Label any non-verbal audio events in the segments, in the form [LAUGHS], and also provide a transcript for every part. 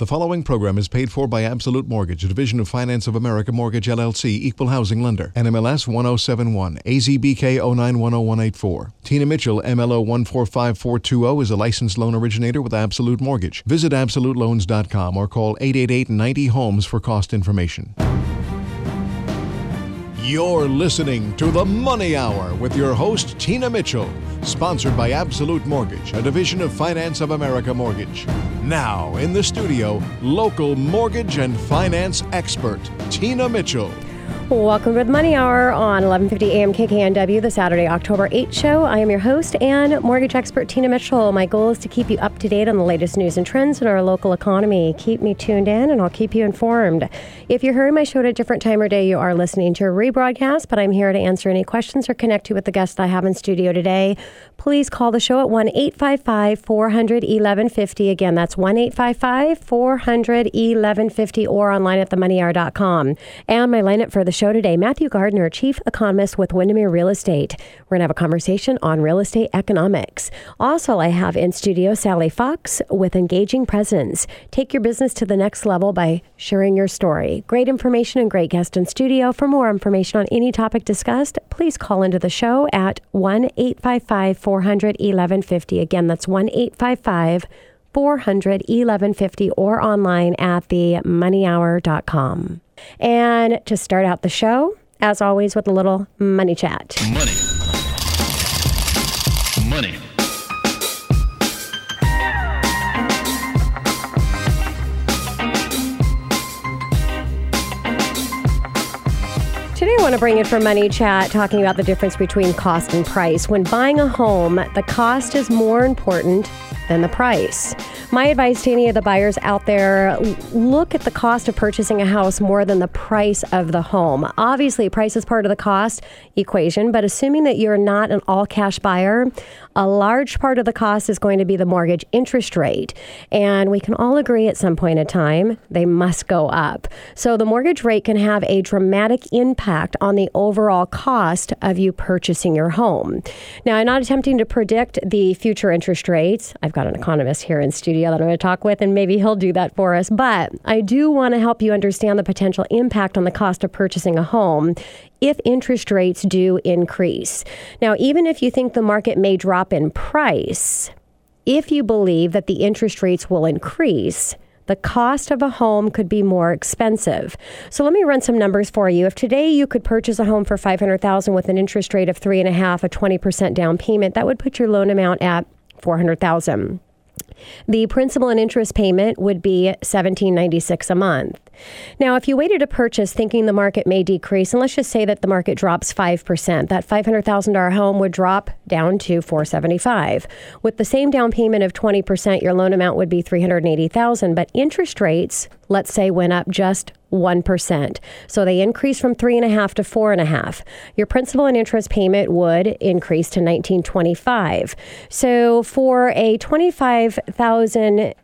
The following program is paid for by Absolute Mortgage, a division of Finance of America Mortgage LLC, equal housing lender. NMLS 1071, AZBK 0910184. Tina Mitchell, MLO 145420, is a licensed loan originator with Absolute Mortgage. Visit AbsoluteLoans.com or call 888 90 Homes for cost information. You're listening to The Money Hour with your host, Tina Mitchell, sponsored by Absolute Mortgage, a division of Finance of America Mortgage. Now, in the studio, local mortgage and finance expert, Tina Mitchell. Welcome to the Money Hour on 1150 AM KKNW, the Saturday, October 8th show. I am your host and mortgage expert Tina Mitchell. My goal is to keep you up to date on the latest news and trends in our local economy. Keep me tuned in and I'll keep you informed. If you're hearing my show at a different time or day, you are listening to a rebroadcast, but I'm here to answer any questions or connect you with the guest I have in studio today. Please call the show at 1 855 400 1150. Again, that's 1 855 400 1150 or online at themoneyhour.com. And my lineup for the show today Matthew Gardner, Chief Economist with Windermere Real Estate. We're going to have a conversation on real estate economics. Also, I have in studio Sally Fox with Engaging Presence. Take your business to the next level by sharing your story. Great information and great guest in studio. For more information on any topic discussed, please call into the show at 1 855 400 1150. Again, that's 1 855 400 1150 or online at themoneyhour.com. And to start out the show, as always, with a little money chat. Money. Money. Bring it for Money Chat talking about the difference between cost and price. When buying a home, the cost is more important than the price. My advice to any of the buyers out there look at the cost of purchasing a house more than the price of the home. Obviously, price is part of the cost equation, but assuming that you're not an all cash buyer, a large part of the cost is going to be the mortgage interest rate. And we can all agree at some point in time they must go up. So the mortgage rate can have a dramatic impact on the overall cost of you purchasing your home. Now, I'm not attempting to predict the future interest rates. I've got an economist here in studio that I'm going to talk with, and maybe he'll do that for us. But I do want to help you understand the potential impact on the cost of purchasing a home if interest rates do increase. Now, even if you think the market may drop in price, if you believe that the interest rates will increase, the cost of a home could be more expensive. So let me run some numbers for you. If today you could purchase a home for 500,000 with an interest rate of three and a half, a 20% down payment, that would put your loan amount at 400,000. The principal and interest payment would be 1796 a month. Now, if you waited to purchase thinking the market may decrease, and let's just say that the market drops 5%, that $500,000 home would drop down to 475. With the same down payment of 20%, your loan amount would be 380,000, but interest rates, let's say, went up just 1%. So they increase from three and a half to four and a half. Your principal and interest payment would increase to 1925. So for a 25,000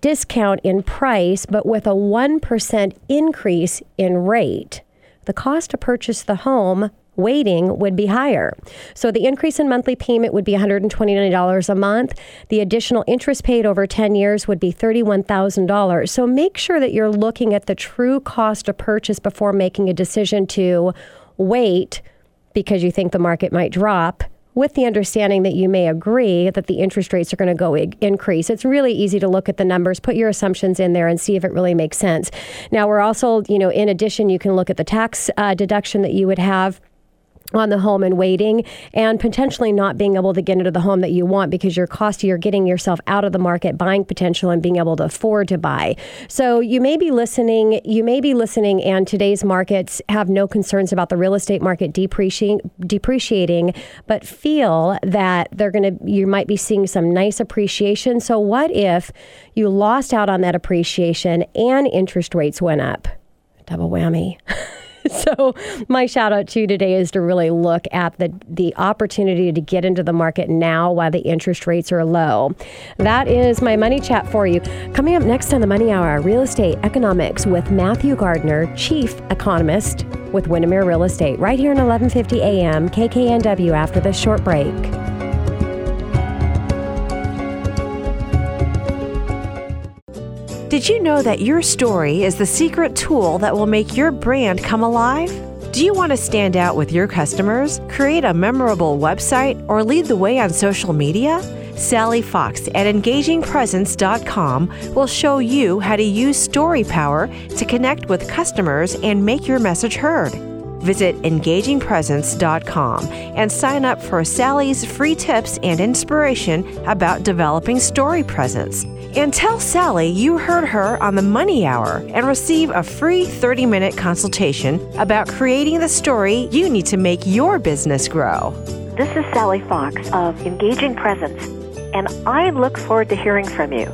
discount in price, but with a 1% increase in rate, the cost to purchase the home waiting would be higher. So the increase in monthly payment would be $129 a month. The additional interest paid over 10 years would be $31,000. So make sure that you're looking at the true cost of purchase before making a decision to wait because you think the market might drop with the understanding that you may agree that the interest rates are going to go increase. It's really easy to look at the numbers, put your assumptions in there, and see if it really makes sense. Now, we're also, you know, in addition, you can look at the tax uh, deduction that you would have on the home and waiting and potentially not being able to get into the home that you want because your cost you're getting yourself out of the market buying potential and being able to afford to buy. So you may be listening you may be listening and today's markets have no concerns about the real estate market depreciating depreciating but feel that they're going to you might be seeing some nice appreciation. So what if you lost out on that appreciation and interest rates went up? Double whammy [LAUGHS] [LAUGHS] so my shout out to you today is to really look at the the opportunity to get into the market now while the interest rates are low. That is my money chat for you. Coming up next on the Money Hour, real estate economics with Matthew Gardner, chief economist with Windermere Real Estate, right here in 1150 AM KKNW after this short break. Did you know that your story is the secret tool that will make your brand come alive? Do you want to stand out with your customers, create a memorable website, or lead the way on social media? Sally Fox at engagingpresence.com will show you how to use story power to connect with customers and make your message heard. Visit engagingpresence.com and sign up for Sally's free tips and inspiration about developing story presence. And tell Sally you heard her on the Money Hour and receive a free 30 minute consultation about creating the story you need to make your business grow. This is Sally Fox of Engaging Presence, and I look forward to hearing from you.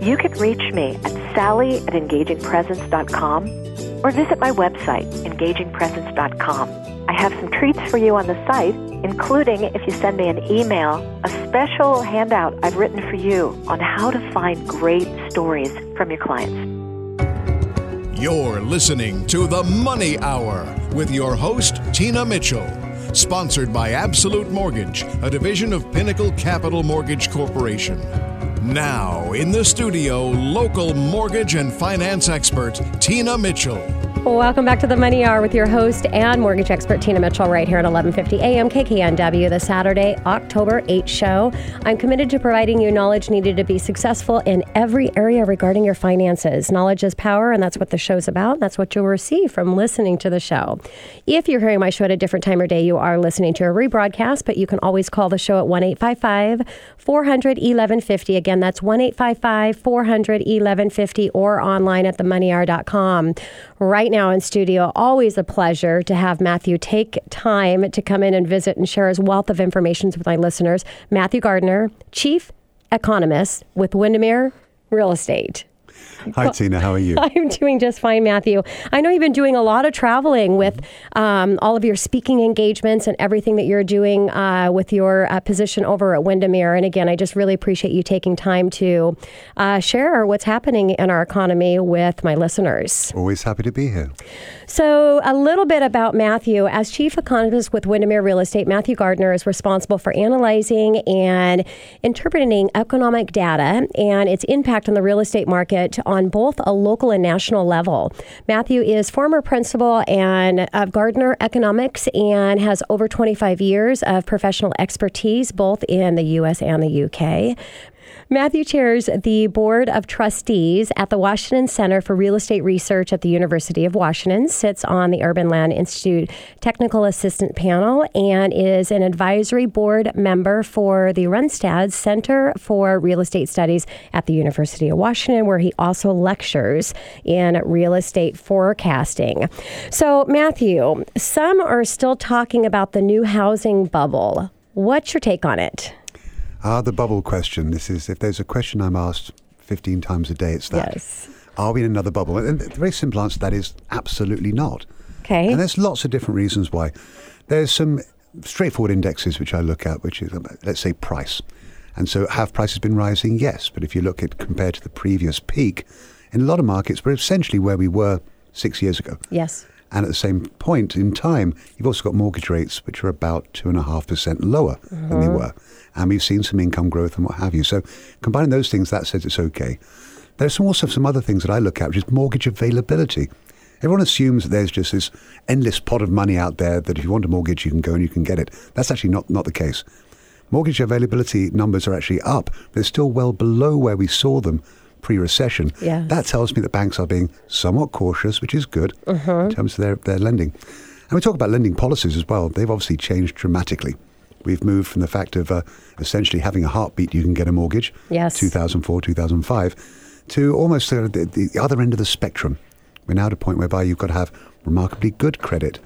You can reach me at sally at engagingpresence.com or visit my website, engagingpresence.com. I have some treats for you on the site, including if you send me an email, a special handout I've written for you on how to find great stories from your clients. You're listening to The Money Hour with your host, Tina Mitchell. Sponsored by Absolute Mortgage, a division of Pinnacle Capital Mortgage Corporation. Now, in the studio, local mortgage and finance expert, Tina Mitchell. Welcome back to the Money Hour with your host and mortgage expert Tina Mitchell right here at 11:50 a.m. KKNW, the Saturday, October 8th show. I'm committed to providing you knowledge needed to be successful in every area regarding your finances. Knowledge is power, and that's what the show's about. That's what you'll receive from listening to the show. If you're hearing my show at a different time or day, you are listening to a rebroadcast, but you can always call the show at 1-855 400 1150. Again, that's 1-855 400 1150 or online at themoneyhour.com. Right now in studio. Always a pleasure to have Matthew take time to come in and visit and share his wealth of information with my listeners. Matthew Gardner, Chief Economist with Windermere Real Estate. Hi, Tina. How are you? [LAUGHS] I'm doing just fine, Matthew. I know you've been doing a lot of traveling with um, all of your speaking engagements and everything that you're doing uh, with your uh, position over at Windermere. And again, I just really appreciate you taking time to uh, share what's happening in our economy with my listeners. Always happy to be here. So, a little bit about Matthew. As chief economist with Windermere Real Estate, Matthew Gardner is responsible for analyzing and interpreting economic data and its impact on the real estate market on both a local and national level. Matthew is former principal and of Gardner Economics and has over 25 years of professional expertise both in the U.S. and the UK. Matthew chairs the Board of Trustees at the Washington Center for Real Estate Research at the University of Washington, sits on the Urban Land Institute Technical Assistant Panel, and is an advisory board member for the Runstad Center for Real Estate Studies at the University of Washington, where he also lectures in real estate forecasting. So, Matthew, some are still talking about the new housing bubble. What's your take on it? Ah, the bubble question. This is if there's a question I'm asked 15 times a day, it's that. Yes. Are we in another bubble? And the very simple answer to that is absolutely not. Okay. And there's lots of different reasons why. There's some straightforward indexes which I look at, which is, let's say, price. And so have prices been rising? Yes. But if you look at compared to the previous peak, in a lot of markets, we're essentially where we were six years ago. Yes. And at the same point in time, you've also got mortgage rates which are about 2.5% lower than they Mm-hmm. were. And we've seen some income growth and what have you. So combining those things, that says it's okay. There's also some other things that I look at, which is mortgage availability. Everyone assumes that there's just this endless pot of money out there that if you want a mortgage, you can go and you can get it. That's actually not, not the case. Mortgage availability numbers are actually up. They're still well below where we saw them pre-recession. Yes. That tells me that banks are being somewhat cautious, which is good mm-hmm. in terms of their, their lending. And we talk about lending policies as well. They've obviously changed dramatically. We've moved from the fact of uh, essentially having a heartbeat, you can get a mortgage, Yes. 2004, 2005, to almost uh, the, the other end of the spectrum. We're now at a point whereby you've got to have remarkably good credit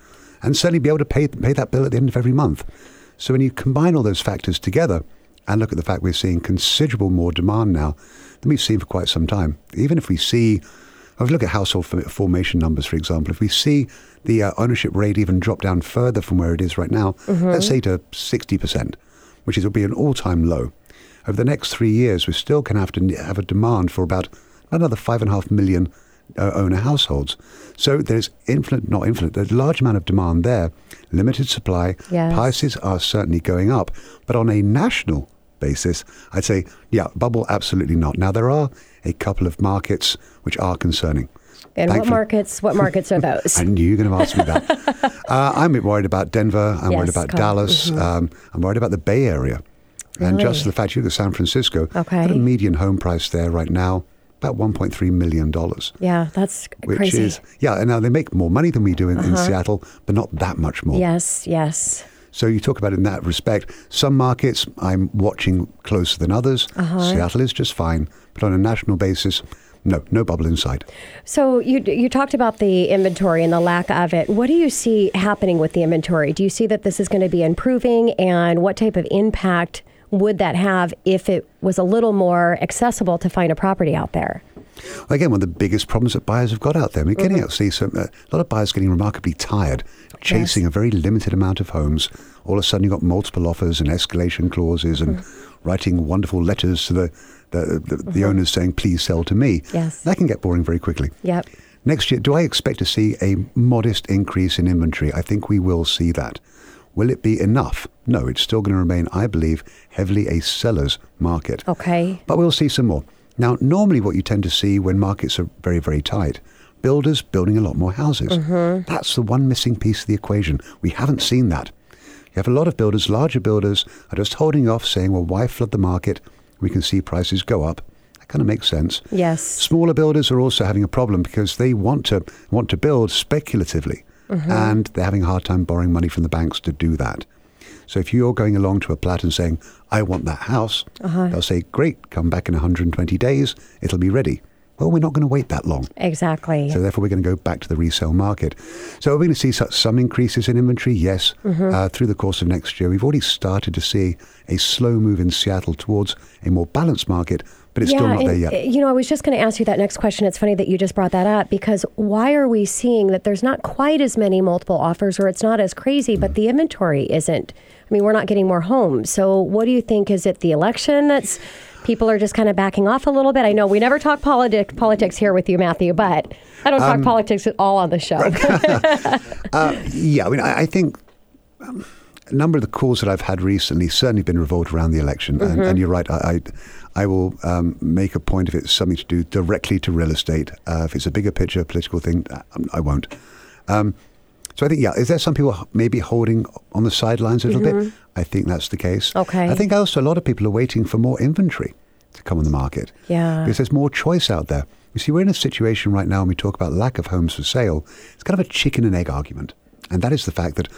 and certainly be able to pay, pay that bill at the end of every month. So when you combine all those factors together and look at the fact we're seeing considerable more demand now than we've seen for quite some time, even if we see, if we look at household formation numbers, for example, if we see the uh, ownership rate even drop down further from where it is right now, let's say to 60%, which is will be an all-time low. Over the next three years, we're still going to have to have a demand for about another five and a half million uh, owner households. So there's infinite, not infinite, there's a large amount of demand there, limited supply. Yes. Prices are certainly going up, but on a national basis, I'd say, yeah, bubble, absolutely not. Now, there are a couple of markets which are concerning. And what markets? What markets are those? [LAUGHS] I knew you were going to ask me that. [LAUGHS] uh, I'm a bit worried about Denver. I'm worried Yes, about Colin. Dallas. Um, I'm worried about the Bay Area. And just Really? the fact you look at San Francisco, Okay. median home price there right now, about $1.3 million. yeah, that's Which crazy. Uh-huh. is, yeah, and now they make more money than we do in, in Seattle, but not that much more. yes, yes. So you talk about in that respect. Some markets I'm watching closer than others. Uh-huh. Seattle is just fine, but on a national basis, no, no bubble in sight. So you you talked about the inventory and the lack of it. What do you see happening with the inventory? Do you see that this is going to be improving, and what type of impact would that have if it was a little more accessible to find a property out there? Again, one of the biggest problems that buyers have got out there. We're Mm-hmm. getting out see some, uh, a lot of buyers getting remarkably tired, chasing a very limited amount of homes. All of a sudden, you've got multiple offers and escalation clauses and Mm-hmm. Writing wonderful letters to the the, the, the mm-hmm. owners saying, "Please sell to me." Yes. that can get boring very quickly. Yep. Next year, do I expect to see a modest increase in inventory? I think we will see that. Will it be enough? No, it's still going to remain, I believe, heavily a seller's market. Okay. But we'll see some more. Now, normally what you tend to see when markets are very, very tight, builders building a lot more houses. Mm-hmm. That's the one missing piece of the equation. We haven't seen that. You have a lot of builders, larger builders, are just holding off saying, well, why flood the market? We can see prices go up. That kind of makes sense. Yes. Smaller builders are also having a problem because they want to want to build speculatively, mm-hmm. and they're having a hard time borrowing money from the banks to do that. So if you're going along to a plat and saying, "I want that house," uh-huh. they'll say, "Great, come back in 120 days, it'll be ready." Well, we're not going to wait that long. Exactly. So therefore, we're going to go back to the resale market. So we're going to see some increases in inventory, yes, uh, through the course of next year. We've already started to see a slow move in Seattle towards a more balanced market, but it's still not and, there yet. You know, I was just going to ask you that next question. It's funny that you just brought that up because why are we seeing that there's not quite as many multiple offers or it's not as crazy, but the inventory isn't? I mean, we're not getting more homes. So, what do you think? Is it the election that's people are just kind of backing off a little bit? I know we never talk politic, politics here with you, Matthew, but I don't talk Um, politics at all on the show. [LAUGHS] Uh, yeah, I mean, I, I think um, a number of the calls that I've had recently certainly been revolved around the election, and, and you're right. I, I, I will um, make a point if it's something to do directly to real estate. Uh, if it's a bigger picture, political thing, uh, I won't. Um, so I think, yeah, is there some people maybe holding on the sidelines a little bit? I think that's the case. Okay. I think also a lot of people are waiting for more inventory to come on the market. Yeah. Because there's more choice out there. You see, we're in a situation right now when we talk about lack of homes for sale. It's kind of a chicken and egg argument. And that is the fact that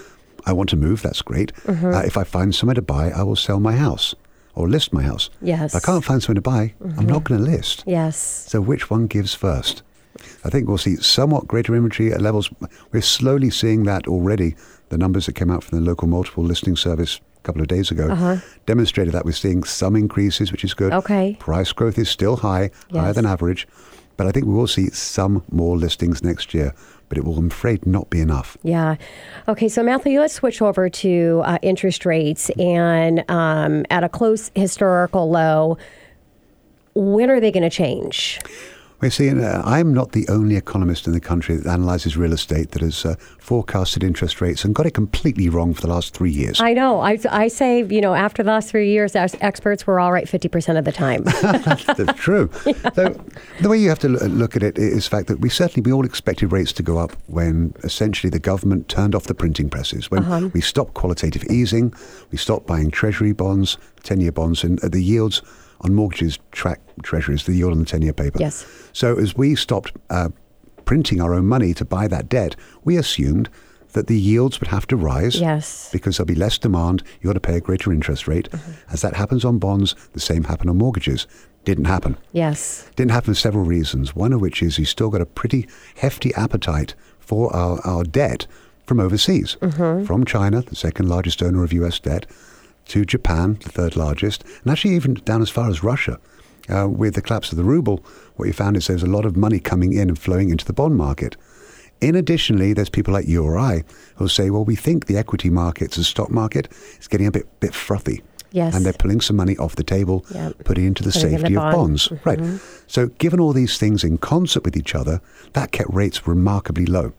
I want to move, that's great. Mm-hmm. Uh, if I find somewhere to buy, I will sell my house or list my house. Yes. If I can't find somewhere to buy, I'm not going to list. yes. So which one gives first? I think we'll see somewhat greater inventory at levels. We're slowly seeing that already. The numbers that came out from the local multiple listing service couple of days ago demonstrated that we're seeing some increases, which is good. Okay. Price growth is still high, higher than average. But I think we will see some more listings next year, but it will, I'm afraid, not be enough. Yeah. Okay, so Matthew, let's switch over to uh, interest rates. And um, at a close historical low, when are they going to change? We're seeing, uh, I'm not the only economist in the country that analyzes real estate that has uh, forecasted interest rates and got it completely wrong for the last three years. I know. I, I say, you know, after the last three years, as experts were all right 50% of the time. [LAUGHS] That's true. [LAUGHS] So the way you have to look at it is the fact that we certainly we all expected rates to go up when essentially the government turned off the printing presses, when we stopped qualitative easing, we stopped buying treasury bonds, ten-year bonds, and uh, the yields on mortgages track treasuries, the yield on the ten-year paper. Yes. So as we stopped uh, printing our own money to buy that debt, we assumed that the yields would have to rise Yes. because there'll be less demand. You ought to pay a greater interest rate. As that happens on bonds, the same happened on mortgages. Didn't happen. yes. Didn't happen for several reasons. One of which is you've still got a pretty hefty appetite for our, our debt from overseas, from China, the second largest owner of US debt, to Japan, the third largest, and actually even down as far as Russia. Uh, with the collapse of the ruble, what you found is there's a lot of money coming in and flowing into the bond market. In additionally, there's people like you or I who'll say, well, we think the equity markets, the stock market, is getting a bit, bit frothy. Yes. And they're pulling some money off the table, Yep. putting it into the Putting it in safety the of bond. Mm-hmm. bonds. Right. So, given all these things in concert with each other, that kept rates remarkably low.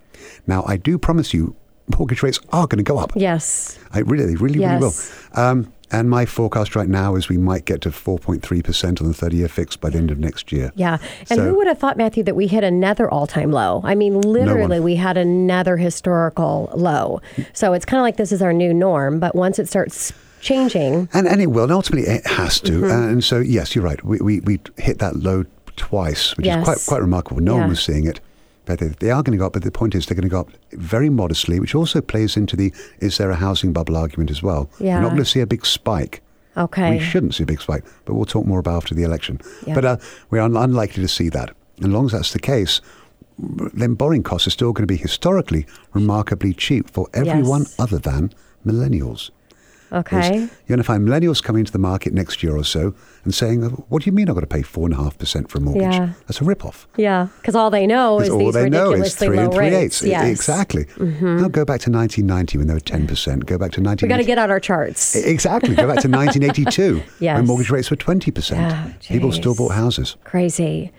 Now, I do promise you, mortgage rates are going to go up. Yes. I really, they really, really will. Um, And my forecast right now is we might get to 4.3% on the 30 year fix by the end of next year. Yeah. And So- who would have thought, Matthew, that we hit another all time low? I mean, literally, we had another historical low. So it's kind of like this is our new norm. But once it starts changing, And, and it will, and ultimately it has to. Mm-hmm. And so, yes, you're right. We, we, we hit that low twice, which Yes. is quite, quite remarkable. No Yeah. one was seeing it. But they, they are going to go up, but the point is they're going to go up very modestly, which also plays into the is there a housing bubble argument as well. Yeah. We're not going to see a big spike. okay. We shouldn't see a big spike, but we'll talk more about after the election. Yeah. But uh, we're un- unlikely to see that. And as long as that's the case, then borrowing costs are still going to be historically remarkably cheap for everyone Yes. other than millennials. Okay. You're going to find millennials coming into the market next year or so and saying, "What do you mean I've got to pay four and a half percent for a mortgage? Yeah. That's a rip-off." Yeah. Because all they know is all these they know is three low and three rates. eighths. Mm-hmm. Exactly. Now go back to 1990 when they were 10 percent. Go back to 19. We got to get out our charts. Exactly. Go back to 1982 [LAUGHS] Yes. when mortgage rates were 20 percent. People still bought houses. Crazy.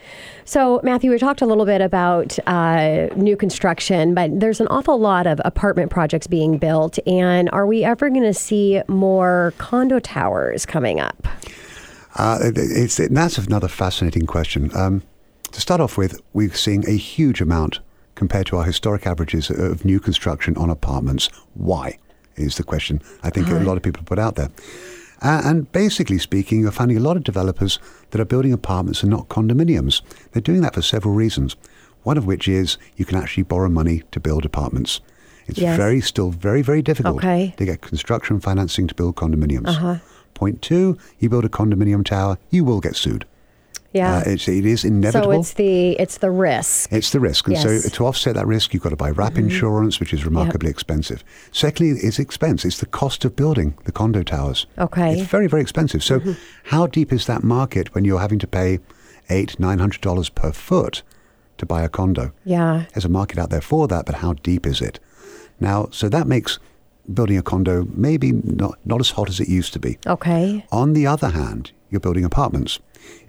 So, Matthew, we talked a little bit about uh, new construction, but there's an awful lot of apartment projects being built. And are we ever going to see more condo towers coming up? Uh, it's, it, that's another fascinating question. Um, to start off with, we're seeing a huge amount compared to our historic averages of new construction on apartments. Why is the question I think a lot of people put out there. Uh, and basically speaking, you're finding a lot of developers that are building apartments and not condominiums. They're doing that for several reasons. One of which is you can actually borrow money to build apartments. It's Yes. very, still very, very difficult Okay. to get construction financing to build condominiums. Uh-huh. Point two, you build a condominium tower, you will get sued. Yeah. Uh, it's, it is inevitable. so it's the it's the risk. It's the risk. And Yes. Mm-hmm. so to offset that risk, you've got to buy wrap insurance, which is remarkably expensive. Secondly, it's expense. It's the cost of building the condo towers. Okay. It's very, very expensive. So Mm-hmm. how deep is that market when you're having to pay eight, nine hundred dollars per foot to buy a condo? Yeah. There's a market out there for that, but how deep is it? Now, so that makes building a condo maybe not, not as hot as it used to be. Okay. On the other hand, you're building apartments.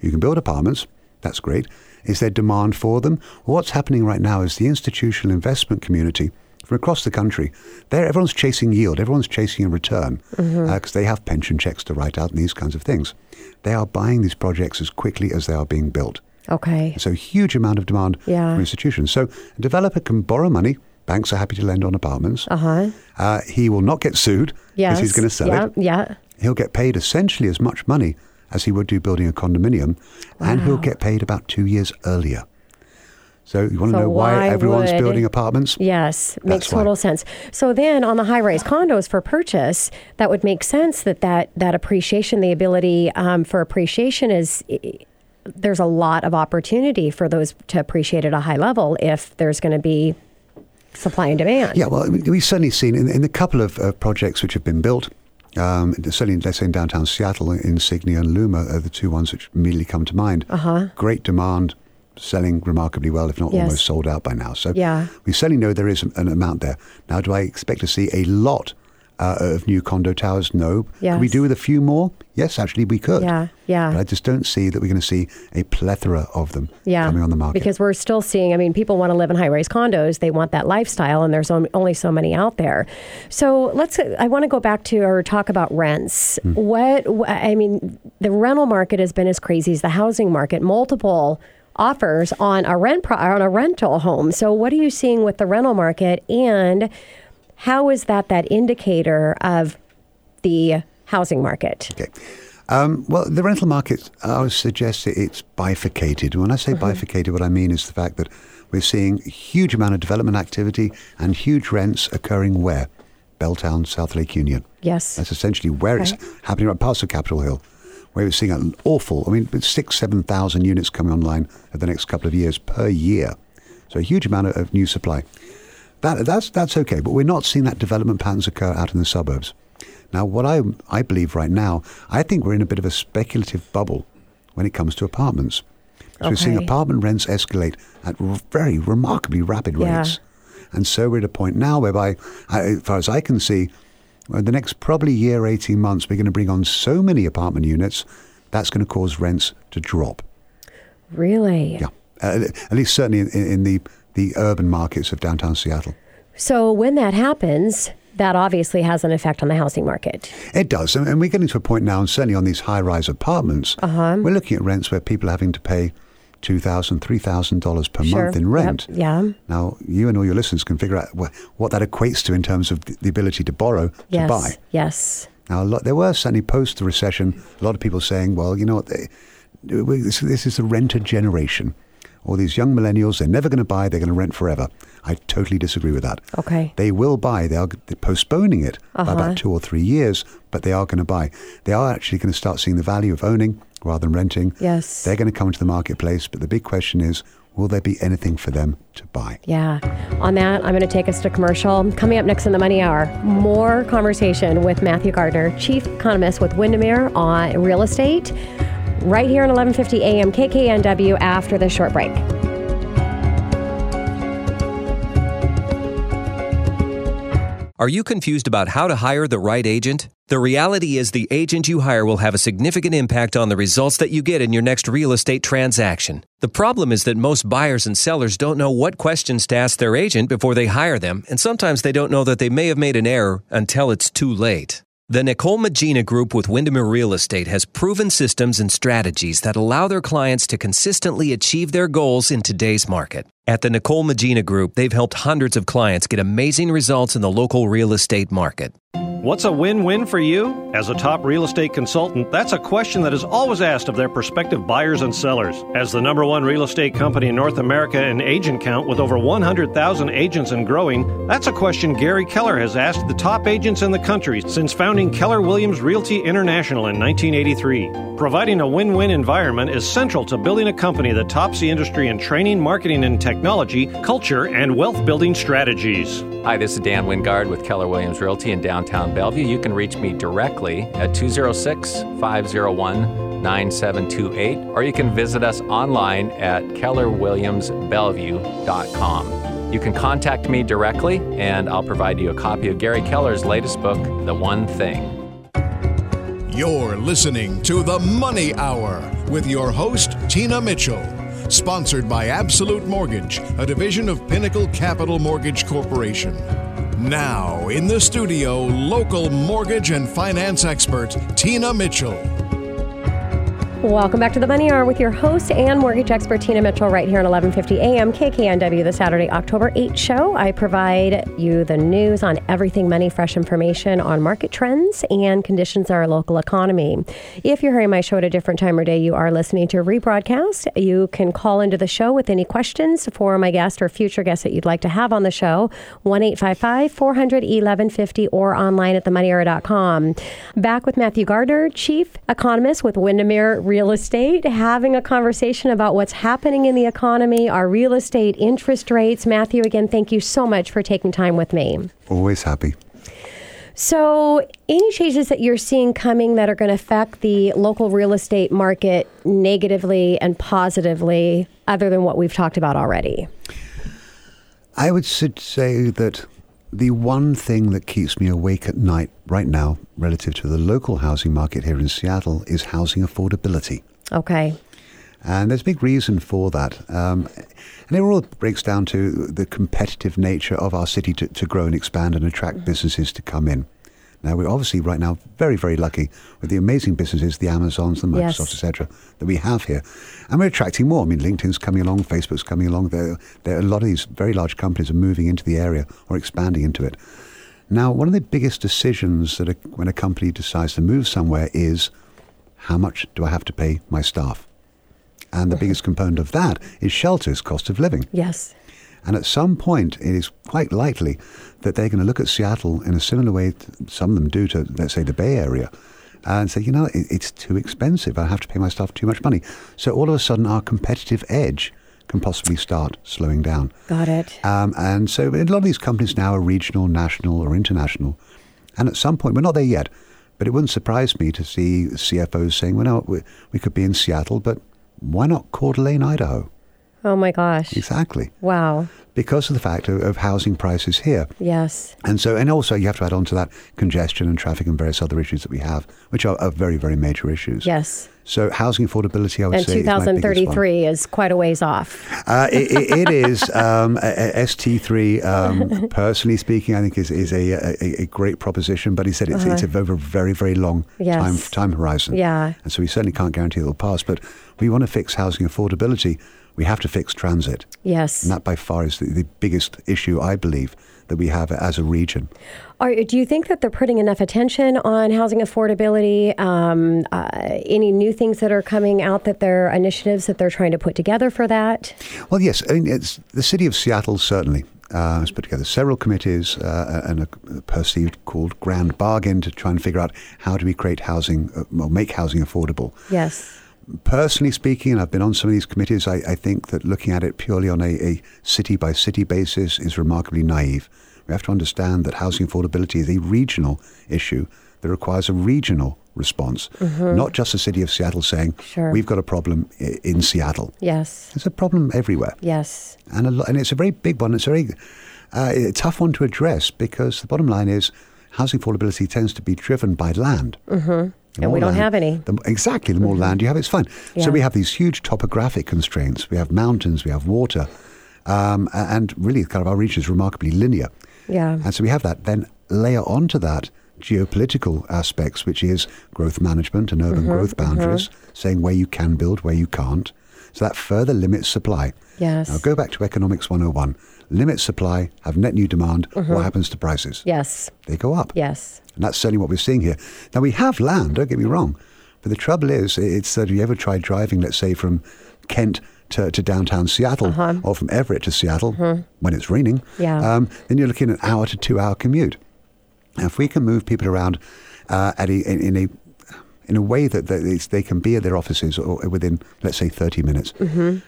You can build apartments. That's great. Is there demand for them? What's happening right now is the institutional investment community from across the country, they're, everyone's chasing yield. Everyone's chasing a return mm-hmm. uh, because they have pension checks to write out and these kinds of things. They are buying these projects as quickly as they are being built. Okay. So huge amount of demand Yeah. from institutions. So a developer can borrow money. Banks are happy to lend on apartments. Uh-huh. Uh, he will not get sued because Yes. he's going to sell yeah, it Yeah. he'll get paid essentially as much money as he would do building a condominium, and he'll get paid about two years earlier. So you want to So know why, why everyone's would- building apartments? Yes, makes That's why. total sense. So then on the high-rise condos for purchase, that would make sense that that, that appreciation, the ability um, for appreciation is there's a lot of opportunity for those to appreciate at a high level if there's going to be supply and demand. Yeah, well, we- we've certainly seen in, in the couple of uh, projects which have been built, um, certainly, let's say in downtown Seattle, Insignia and Luma are the two ones which immediately come to mind. Uh-huh. Great demand, selling remarkably well, if not Yes. almost sold out by now. So Yeah. we certainly know there is an amount there. Now, do I expect to see a lot uh, of new condo towers? No. Could we Yes. do with a few more? Yes, actually, we could. Yeah, yeah. But I just don't see that we're going to see a plethora of them yeah, coming on the market. Because we're still seeing, I mean, people want to live in high rise condos. They want that lifestyle, and there's only so many out there. So let's, I want to go back to or talk about rents. Hmm. What, I mean, the rental market has been as crazy as the housing market, multiple offers on a rent pro- on a rental home. So what are you seeing with the rental market and how is that that indicator of the housing market? Okay. Um, well, the rental market, I would suggest it's bifurcated. When I say bifurcated, what I mean is the fact that we're seeing a huge amount of development activity and huge rents occurring where? Belltown, South Lake Union. Yes. That's essentially where Okay. it's happening at parts of Capitol Hill, where we're seeing an awful, I mean, with six, 7,000 units coming online over the next couple of years per year. So a huge amount of new supply. That, that's, that's okay, but we're not seeing that development patterns occur out in the suburbs. Now, what I, I believe right now, I think we're in a bit of a speculative bubble when it comes to apartments. So we're seeing apartment rents escalate at r- very remarkably rapid Yeah. rates. And so we're at a point now whereby, I- as far as I can see, well, the next probably year, 18 months, we're going to bring on so many apartment units, that's going to cause rents to drop. Really? Yeah. Uh, at least certainly in, in the, the urban markets of downtown Seattle. So when that happens, that obviously has an effect on the housing market. It does. And we're getting to a point now, and certainly on these high rise apartments, Uh-huh. we're looking at rents where people are having to pay $2,000, $3,000 per Sure. month in rent. Yep. Yeah. Now, you and all your listeners can figure out what that equates to in terms of the ability to borrow Yes. to buy. Yes. Now, a lot, there were certainly post the recession, a lot of people saying, well, you know what, they, this, this is the renter generation. All these young millennials, they're never going to buy, they're going to rent forever. I totally disagree with that. Okay. They will buy. They are postponing it by Uh-huh. about two or three years, but they are going to buy. They are actually going to start seeing the value of owning rather than renting. Yes. They're going to come into the marketplace, but the big question is, will there be anything for them to buy? Yeah. On that, I'm going to take us to commercial. Coming up next in the Money Hour, more conversation with Matthew Gardner, Chief Economist with Windermere on real estate, right here on 1150 AM KKNW after this short break. Are you confused about how to hire the right agent? The reality is, the agent you hire will have a significant impact on the results that you get in your next real estate transaction. The problem is that most buyers and sellers don't know what questions to ask their agent before they hire them, and sometimes they don't know that they may have made an error until it's too late. The Nicole Magina Group with Windermere Real Estate has proven systems and strategies that allow their clients to consistently achieve their goals in today's market. At the Nicole Magina Group, they've helped hundreds of clients get amazing results in the local real estate market. What's a win win for you? As a top real estate consultant, that's a question that is always asked of their prospective buyers and sellers. As the number one real estate company in North America in agent count with over 100,000 agents and growing, that's a question Gary Keller has asked the top agents in the country since founding Keller Williams Realty International in 1983. Providing a win win environment is central to building a company that tops the industry in training, marketing and technology, culture, and wealth building strategies. Hi, this is Dan Wingard with Keller Williams Realty in downtown Bellevue. You can reach me directly at 206 501 9728, or you can visit us online at kellerwilliamsbellevue.com. You can contact me directly, and I'll provide you a copy of Gary Keller's latest book, The One Thing. You're listening to The Money Hour with your host, Tina Mitchell. Sponsored by Absolute Mortgage, a division of Pinnacle Capital Mortgage Corporation. Now, in the studio, local mortgage and finance expert, Tina Mitchell. Welcome back to the Money Hour with your host and mortgage expert Tina Mitchell right here on 1150 AM KKNW, the Saturday, October 8th show. I provide you the news on everything money, fresh information on market trends and conditions in our local economy. If you're hearing my show at a different time or day, you are listening to a rebroadcast. You can call into the show with any questions for my guest or future guests that you'd like to have on the show, 1 855 400 1150 or online at themoneyhour.com. Back with Matthew Gardner, Chief Economist with Windermere Real Estate, having a conversation about what's happening in the economy, our real estate interest rates. Matthew, again, thank you so much for taking time with me. Always happy. So, any changes that you're seeing coming that are going to affect the local real estate market negatively and positively, other than what we've talked about already? I would say that the one thing that keeps me awake at night right now, relative to the local housing market here in Seattle, is housing affordability. Okay. And there's a big reason for that. Um, and it all breaks down to the competitive nature of our city to, to grow and expand and attract businesses to come in. Now, we're obviously right now very, very lucky with the amazing businesses, the Amazons, the Yes. Microsofts, etc., that we have here. And we're attracting more. I mean, LinkedIn's coming along, Facebook's coming along. There, there, a lot of these very large companies are moving into the area or expanding into it. Now, one of the biggest decisions that a, when a company decides to move somewhere is how much do I have to pay my staff? And the mm-hmm. biggest component of that is shelters, cost of living. Yes. And at some point, it is quite likely that they're going to look at Seattle in a similar way some of them do to, let's say, the Bay Area, and say, you know, it, it's too expensive. I have to pay my staff too much money. So all of a sudden, our competitive edge can possibly start slowing down. Got it. Um, and so a lot of these companies now are regional, national, or international. And at some point, we're not there yet, but it wouldn't surprise me to see CFOs saying, well, no, we, we could be in Seattle, but why not Coeur d'Alene, Idaho? Oh my gosh. Exactly. Wow. Because of the fact of, of housing prices here. Yes. And so, and also you have to add on to that congestion and traffic and various other issues that we have, which are, are very, very major issues. Yes. So housing affordability, I would And say, is my one. 2033 is quite a ways off. Uh, it, it, it is um, a- a- ST3. Um, [LAUGHS] personally speaking, I think is is a, a, a great proposition. But he said it's, it's over a very very long Uh-huh. Yes. time time horizon. Yeah. and so we certainly can't guarantee it'll pass. But we want to fix housing affordability. We have to fix transit, Yes. and that by far is the, the biggest issue I believe that we have as a region. Are, do you think that they're putting enough attention on housing affordability? Um, uh, any new things that are coming out that they're initiatives that they're trying to put together for that? Well, yes, I mean, it's the city of Seattle certainly uh, has put together several committees uh, and a, perceived called grand bargain to try and figure out how do we create housing uh, or make housing affordable. Yes. Personally speaking, and I've been on some of these committees, I, I think that looking at it purely on a, a city by city basis is remarkably naive. We have to understand that housing affordability is a regional issue that requires a regional response, not just the city of Seattle saying, Mm-hmm. Sure. we've got a problem i- in Seattle. Yes. There's a problem everywhere Yes. and a lo- and it's a very big one. It's a very uh, a tough one to address because the bottom line is housing affordability tends to be driven by land. Mm-hmm. And we don't have any. The, exactly, the more land you have, it's fine. Yeah. So we have these huge topographic constraints. We have mountains, we have water, um, and really, kind of our region is remarkably linear. Yeah. And so we have that. Then layer onto that geopolitical aspects, which is growth management and urban Mm-hmm, growth boundaries, saying where you can build, where you can't. So that further limits supply. Yes. Now go back to Economics 101. Limit supply, have net new demand. What happens to prices? Yes. They go up. Yes. And that's certainly what we're seeing here. Now, we have land, don't get me wrong. But the trouble is, it's that if you ever tried driving, let's say, from Kent to, to downtown Seattle or from Everett to Seattle when it's raining, Yeah. um, then you're looking at an hour to two hour commute. Now, if we can move people around uh, at a, in, in a in a way that, that they can be at their offices or within, let's say, 30 minutes,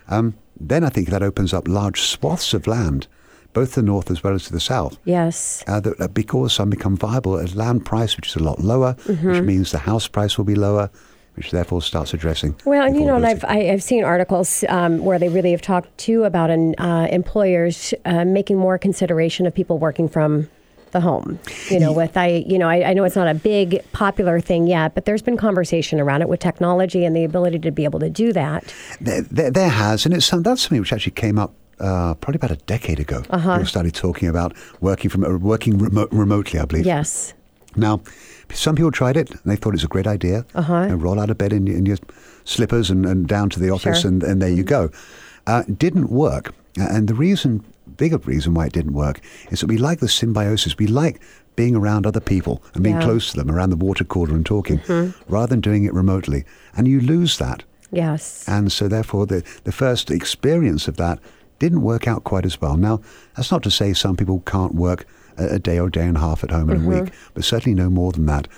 um, then I think that opens up large swaths of land, both the north as well as to the south Yes. uh, that, that because some become viable at land price, which is a lot lower, Mm-hmm. which means the house price will be lower, which therefore starts addressing. Well, and you know, and. I've I, I've seen articles um, where they really have talked too about an, uh, employers uh, making more consideration of people working from the home. You know, with I, you know, I, I know it's not a big popular thing yet, but there's been conversation around it with technology and the ability to be able to do that. there, there, there has, and it's some, that's something which actually came up. Uh, probably about a decade ago, Uh-huh. people started talking about working from uh, working remo- remotely. I believe. Yes. Now, some people tried it and they thought it was a great idea. Uh-huh. You know, roll out of bed in, your- in your slippers and, and down to the office, Sure. and, and there you go. Uh, didn't work. And the reason, bigger reason why it didn't work is that we like the symbiosis. We like being around other people and being Yeah. Mm-hmm. close to them, around the water cooler and talking, rather than doing it remotely. And you lose that. Yes. And so, therefore, the, the first experience of that didn't work out quite as well. Now, that's not to say some people can't work a, a day or day and a half at home in a week, but certainly no more than that.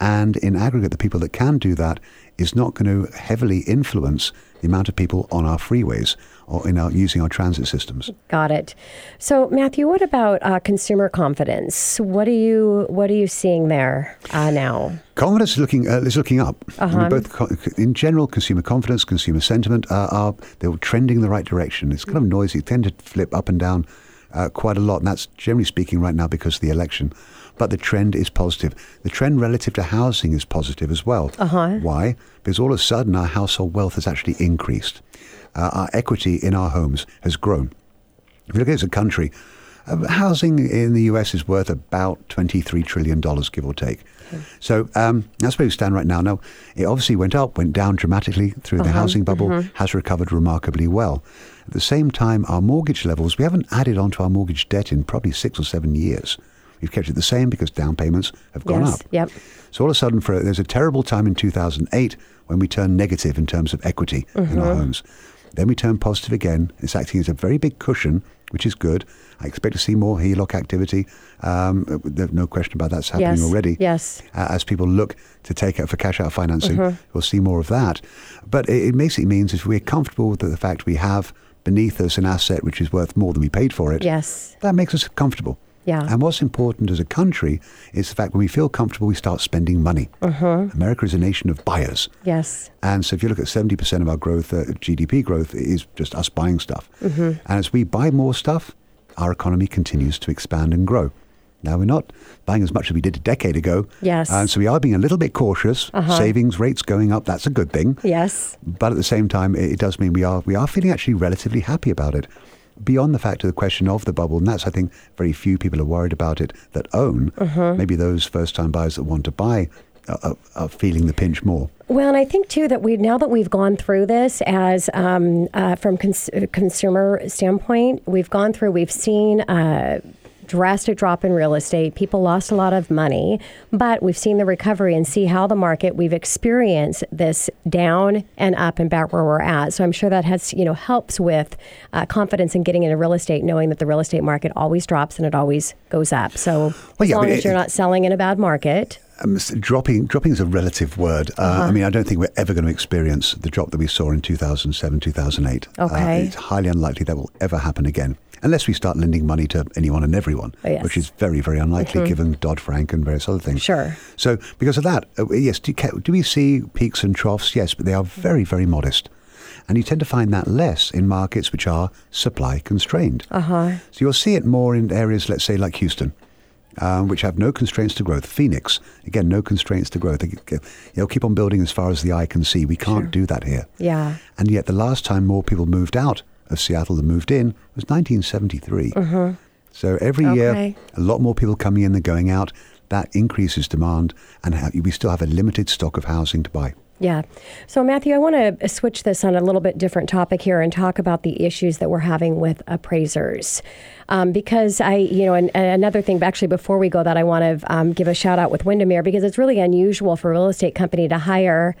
And in aggregate, the people that can do that is not going to heavily influence the amount of people on our freeways or in our using our transit systems. Got it. So, Matthew, what about uh, consumer confidence? What are you What are you seeing there uh, now? Confidence is looking uh, is looking up. I Uh-huh. mean, both co- in general, consumer confidence, consumer sentiment are, they're trending in the right direction. It's kind of noisy, tend to flip up and down uh, quite a lot, and that's generally speaking right now because of the election. But the trend is positive. The trend relative to housing is positive as well. Uh-huh. Why? Because all of a sudden our household wealth has actually increased. Uh, our equity in our homes has grown. If you look at it as a country, uh, housing in the US is worth about $23 trillion, give or take. So um, that's where we stand right now. Now, it obviously went up, went down dramatically through the housing bubble, has recovered remarkably well. At the same time, our mortgage levels, we haven't added onto our mortgage debt in probably six or seven years. We've kept it the same because down payments have gone yes. up. Yep. So all of a sudden, for there's a terrible time in 2008 when we turn negative in terms of equity in our homes. Then we turn positive again. It's acting as a very big cushion, which is good. I expect to see more HELOC activity. Um, there's no question about that's happening Yes. already. Yes. Uh, as people look to take out for cash out financing, Mm-hmm. we'll see more of that. But it, it basically means if we're comfortable with the fact we have beneath us an asset which is worth more than we paid for it, Yes. that makes us comfortable. Yeah. And what's important as a country is the fact when we feel comfortable, we start spending money. Uh-huh. America is a nation of buyers. Yes. And so if you look at 70% of our growth, uh, GDP growth, is just us buying stuff. Mm-hmm. And as we buy more stuff, our economy continues to expand and grow. Now, we're not buying as much as we did a decade ago. Yes. And so we are being a little bit cautious. Uh-huh. Savings rates going up, that's a good thing. Yes. But at the same time, it, it does mean we are, we are feeling actually relatively happy about it. Beyond the fact of the question of the bubble, and that's, I think, very few people are worried about it that own. Uh-huh. Maybe those first time buyers that want to buy are feeling the pinch more. Well, and I think too that we now that we've gone through this as um, uh, from cons- consumer standpoint, we've gone through. We've seen. Uh, drastic drop in real estate. People lost a lot of money, but we've seen the recovery and see how the market we've experienced this down and up and back where we're at. So I'm sure that has you know helps with uh, confidence in getting into real estate, knowing that the real estate market always drops and it always goes up. So as yeah, long but as it- you're not selling in a bad market, Um, dropping dropping is a relative word. Uh, Uh-huh. I mean, I don't think we're ever going to experience the drop that we saw in 2007, 2008. Uh, Okay. it's highly unlikely that will ever happen again, unless we start lending money to anyone and everyone, Oh, yes. which is very, very unlikely Mhm. given Dodd Frank and various other things. Sure. So, because of that, uh, yes, do, do we see peaks and troughs? Yes, but they are very, very modest. And you tend to find that less in markets which are supply constrained. uh huh. So you'll see it more in areas, let's say, like Houston, um, which have no constraints to growth. Phoenix, again, no constraints to growth. They, you know, keep on building as far as the eye can see. We can't do that here. Yeah. And yet, the last time more people moved out of Seattle that moved in was 1973. So every year, Mm-hmm. A lot more people coming in than going out. That increases demand, and we still have a limited stock of housing to buy. Yeah. So, Matthew, I want to switch this on a little bit different topic here and talk about the issues that we're having with appraisers. Um, because I, you know, and, and another thing, actually, before we go, that I want to um, give a shout out with Windermere because it's really unusual for a real estate company to hire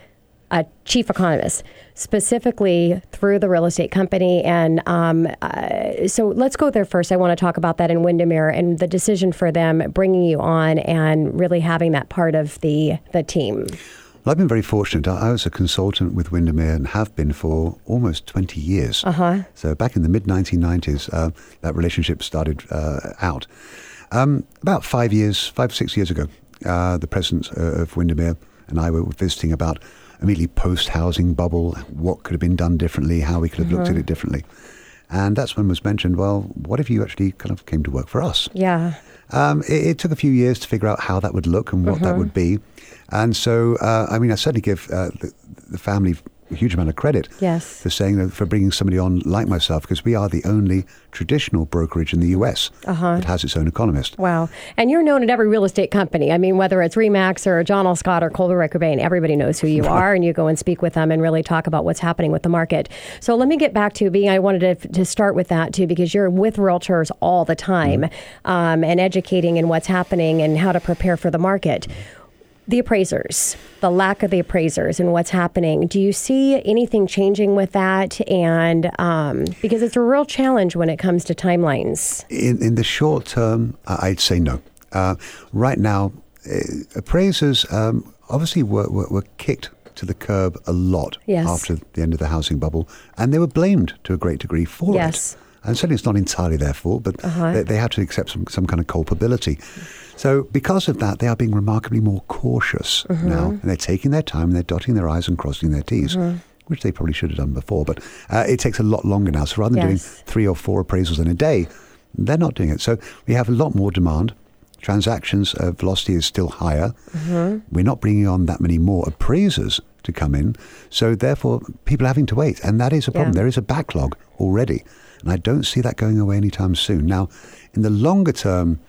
a chief economist specifically through the real estate company. And um, uh, so let's go there first. I want to talk about that in Windermere and the decision for them bringing you on and really having that part of the, the team. Well, I've been very fortunate. I I was a consultant with Windermere and have been for almost 20 years. Uh-huh. So back in the mid 1990s, uh, that relationship started uh, out. Um, about five years, five, six years ago, uh, the president uh, of Windermere and I were visiting about immediately post housing bubble, what could have been done differently, how we could have looked at Mhm. it differently. And that's when was mentioned, well, what if you actually kind of came to work for us? Yeah. Um, it, it took a few years to figure out how that would look and what that Mhm. would be. And so, uh, I mean, I certainly give uh, the, the family a huge amount of credit Yes. for saying that, for bringing somebody on like myself, because we are the only traditional brokerage in the U.S. Uh-huh. that has its own economist. Wow. And you're known at every real estate company. I mean, whether it's Remax or John L. Scott or Coldwell Banker Bain, everybody knows who you [LAUGHS] are, and you go and speak with them and really talk about what's happening with the market. So let me get back to being, I wanted to, to start with that too, because you're with realtors all the time um, and educating in what's happening and how to prepare for the market. The appraisers, the lack of the appraisers and what's happening. Do you see anything changing with that? And um, because it's a real challenge when it comes to timelines. In, in the short term, I'd say no. Uh, right now, uh, appraisers um, obviously were, were, were kicked to the curb a lot Yes. after the end of the housing bubble, and they were blamed to a great degree for Yes. it. And certainly it's not entirely their fault, but Uh-huh. they, they had to accept some, some kind of culpability. So because of that, they are being remarkably more cautious Mm-hmm. now, and they're taking their time, and they're dotting their I's and crossing their T's. Mm-hmm. Which they probably should have done before, but uh, it takes a lot longer now. So rather than Yes. doing three or four appraisals in a day, they're not doing it. So we have a lot more demand. Transactions uh, velocity is still higher. Mm-hmm. We're not bringing on that many more appraisers to come in. So therefore, people are having to wait. And that is a problem. Yeah. There is a backlog already. And I don't see that going away anytime soon. Now, in the longer term,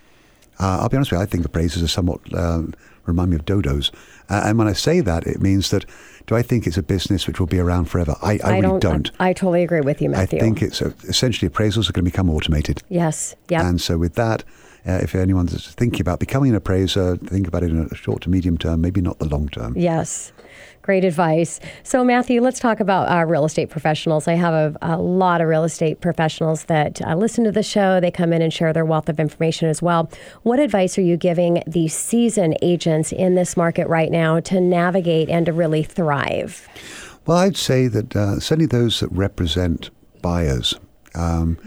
uh, I'll be honest with you, I think appraisers are somewhat uh, remind me of dodos. Uh, and when I say that, it means that do I think it's a business which will be around forever? I, I, really don't. I, I totally agree with you, Matthew. I think it's uh essentially appraisals are going to become automated. yes. Yeah. And so with that, uh, if anyone's thinking about becoming an appraiser, think about it in a short to medium term, maybe not the long term. Yes. Great advice. So, Matthew, let's talk about uh, real estate professionals. I have a, a lot of real estate professionals that uh, listen to the show. They come in and share their wealth of information as well. What advice are you giving the seasoned agents in this market right now to navigate and to really thrive? Well, I'd say that uh, certainly those that represent buyers um,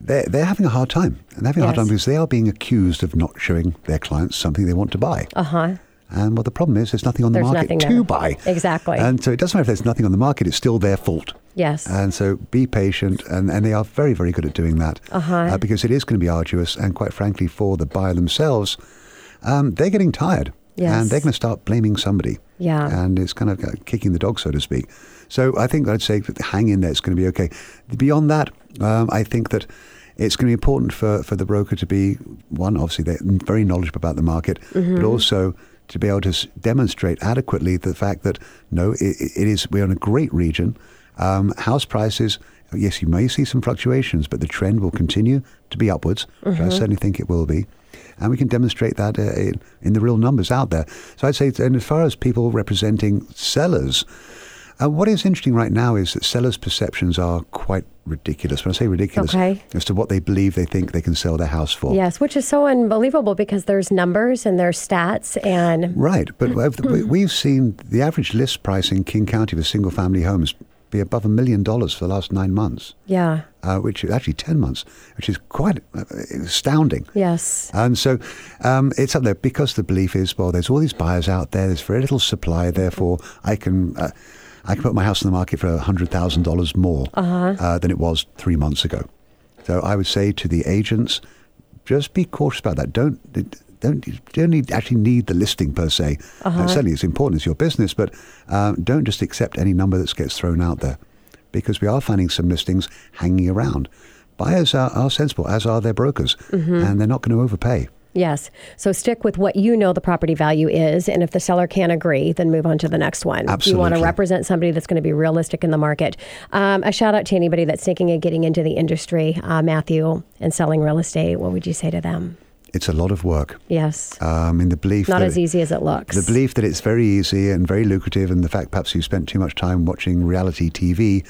they're, they're having a hard time. And they're having a hard time because they are being accused of not showing their clients something they want to buy. Uh huh. And well, the problem is there's nothing on the There's market to there. buy. Exactly. And so it doesn't matter if there's nothing on the market, it's still their fault. Yes. And so be patient, and, and they are very, very good at doing that Uh-huh. because it is going to be arduous. And quite frankly, for the buyer themselves, um, they're getting tired. Yes. And they're going to start blaming somebody. Yeah. And it's kind of uh, kicking the dog, so to speak. So I think I'd say hang in there, it's going to be okay. Beyond that, um, I think that it's going to be important for, for the broker to be, one, obviously, they're very knowledgeable about the market, Mm-hmm. but also to be able to demonstrate adequately the fact that, no, it, it is, we're in a great region. Um, house prices, yes, you may see some fluctuations, but the trend will continue to be upwards. Mm-hmm. I certainly think it will be. And we can demonstrate that uh, in, in the real numbers out there. So I'd say, and as far as people representing sellers, uh, what is interesting right now is that sellers' perceptions are quite ridiculous. When I say ridiculous, Okay. as to what they believe they think they can sell their house for. Yes, which is so unbelievable because there's numbers and there's stats and Right, but [LAUGHS] we've- seen the average list price in King County for single-family homes be above a million dollars for the last nine months, yeah. uh, which is actually ten months, which is quite uh, astounding. Yes. And so um, it's up there because the belief is, well, there's all these buyers out there. There's very little supply, therefore I can uh, I can put my house on the market for hundred thousand dollars more uh than it was three months ago. So I would say to the agents, just be cautious about that. Don't don't you don't need, actually need the listing per se. Uh, certainly, it's important. It's your business, but um, don't just accept any number that gets thrown out there, because we are finding some listings hanging around. Buyers are, are sensible, as are their brokers, and they're not going to overpay. Yes. So stick with what you know the property value is. And if the seller can't agree, then move on to the next one. Absolutely. You want to represent somebody that's going to be realistic in the market. Um, a shout out to anybody that's thinking of getting into the industry, uh, Matthew, and selling real estate. What would you say to them? It's a lot of work. Yes. Um, in the belief Not as easy as it looks. the belief that it's very easy and very lucrative, and the fact perhaps you spent too much time watching reality TV,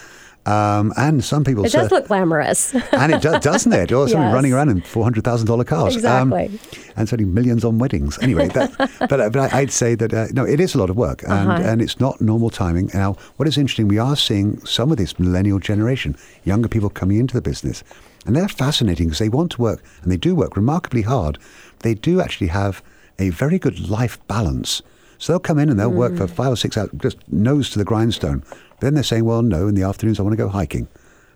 um, and some people it say, does look glamorous. [LAUGHS] and it does, doesn't it? Or somebody Yes. running around in four hundred thousand dollar cars, Um, Exactly. and spending millions on weddings. Anyway, that, [LAUGHS] but uh, but I'd say that uh, no, it is a lot of work, and Uh-huh. and it's not normal timing. Now, what is interesting, we are seeing some of this millennial generation, younger people coming into the business, and they're fascinating because they want to work and they do work remarkably hard. They do actually have a very good life balance. So they'll come in and they'll work Mm. for five or six hours, just nose to the grindstone. Then they're saying, well, no, in the afternoons I want to go hiking.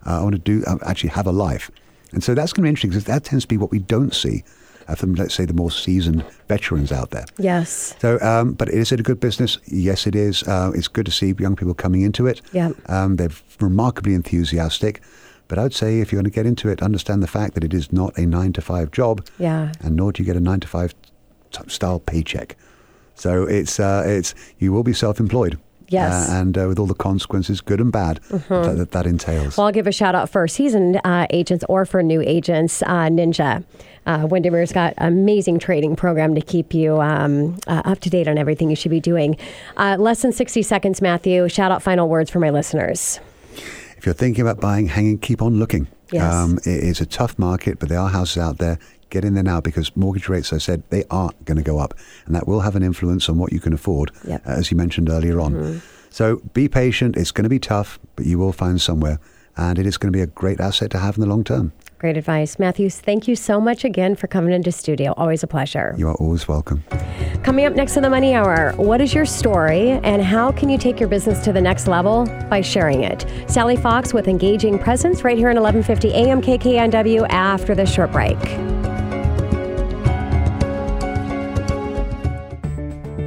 Uh, I want to do uh, actually have a life. And so that's going to be interesting because that tends to be what we don't see uh, from, let's say, the more seasoned veterans out there. yes. So, um, but is it a good business? Yes, it is. Uh, it's good to see young people coming into it. Yeah. Um, they're remarkably enthusiastic. But I would say if you're going to get into it, understand the fact that it is not a nine to five job. Yeah. And nor do you get a nine to five t- style paycheck. So it's uh, it's you will be self-employed. Yes. Uh, and uh, with all the consequences, good and bad, that, that that entails. Well, I'll give a shout out for seasoned uh, agents or for new agents. Uh, Ninja. Uh, Windermere's got an amazing training program to keep you um, uh, up to date on everything you should be doing. Uh, less than 60 seconds, Matthew. Shout out final words for my listeners. If you're thinking about buying, hanging, keep on looking. Um, it is a tough market, but there are houses out there. Get in there now because mortgage rates, I said, they are going to go up, and that will have an influence on what you can afford, Yep. Mm-hmm. uh, as you mentioned earlier on. So be patient. It's going to be tough, but you will find somewhere, and it is going to be a great asset to have in the long term. Great advice. Matthews, thank you so much again for coming into studio. Always a pleasure. You are always welcome. Coming up next in the Money Hour, what is your story and how can you take your business to the next level by sharing it? Sally Fox with Engaging Presence right here in 1150 AM KKNW after this short break.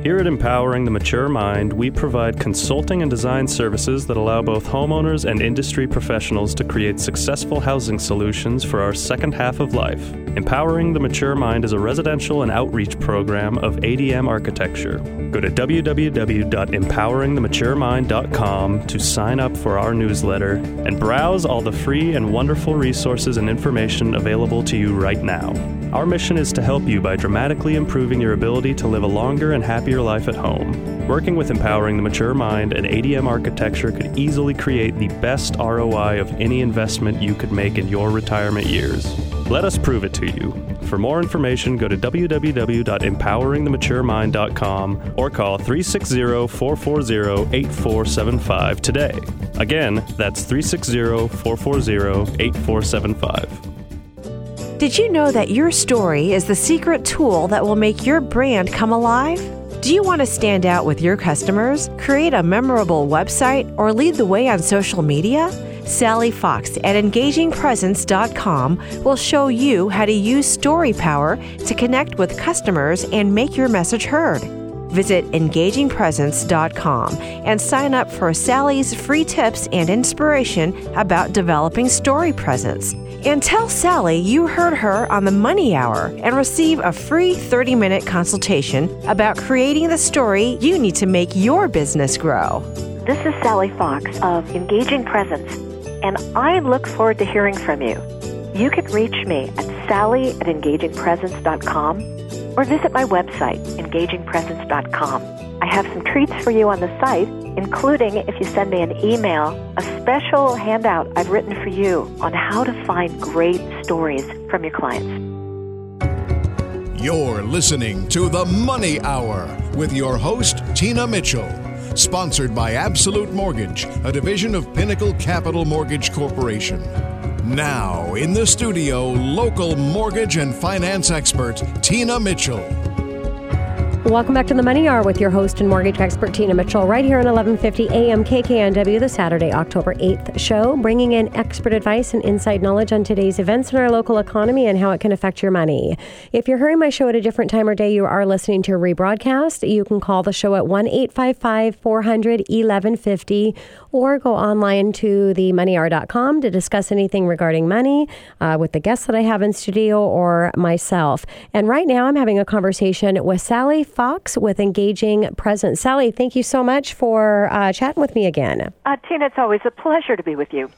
Here at Empowering the Mature Mind, we provide consulting and design services that allow both homeowners and industry professionals to create successful housing solutions for our second half of life. Empowering the Mature Mind is a residential and outreach program of ADM Architecture. Go to www.empoweringthematuremind.com to sign up for our newsletter and browse all the free and wonderful resources and information available to you right now. Our mission is to help you by dramatically improving your ability to live a longer and happier life at home. Working with Empowering the Mature Mind and ADM Architecture could easily create the best ROI of any investment you could make in your retirement years. Let us prove it to you. For more information, go to www.empoweringthematuremind.com or call 360 440 8475 today. Again, that's 360 440 8475. Did you know that your story is the secret tool that will make your brand come alive? Do you want to stand out with your customers, create a memorable website, or lead the way on social media? Sally Fox at engagingpresence.com will show you how to use story power to connect with customers and make your message heard. Visit engagingpresence.com and sign up for Sally's free tips and inspiration about developing story presence. And tell Sally you heard her on the Money Hour and receive a free 30 minute consultation about creating the story you need to make your business grow. This is Sally Fox of Engaging Presence, and I look forward to hearing from you. You can reach me at sally at engagingpresence.com or visit my website, engagingpresence.com. I have some treats for you on the site, including if you send me an email, a special handout I've written for you on how to find great stories from your clients. You're listening to The Money Hour with your host, Tina Mitchell. Sponsored by Absolute Mortgage, a division of Pinnacle Capital Mortgage Corporation. Now, in the studio, local mortgage and finance expert, Tina Mitchell. Welcome back to the Money Hour with your host and mortgage expert Tina Mitchell, right here on 1150 AM KKNW, the Saturday, October 8th show, bringing in expert advice and inside knowledge on today's events in our local economy and how it can affect your money. If you're hearing my show at a different time or day, you are listening to a rebroadcast. You can call the show at 1 855 400 1150 or go online to themoneyhour.com to discuss anything regarding money uh, with the guests that I have in studio or myself. And right now, I'm having a conversation with Sally Fox with Engaging Presence. Sally, thank you so much for uh, chatting with me again. Uh, Tina, it's always a pleasure to be with you.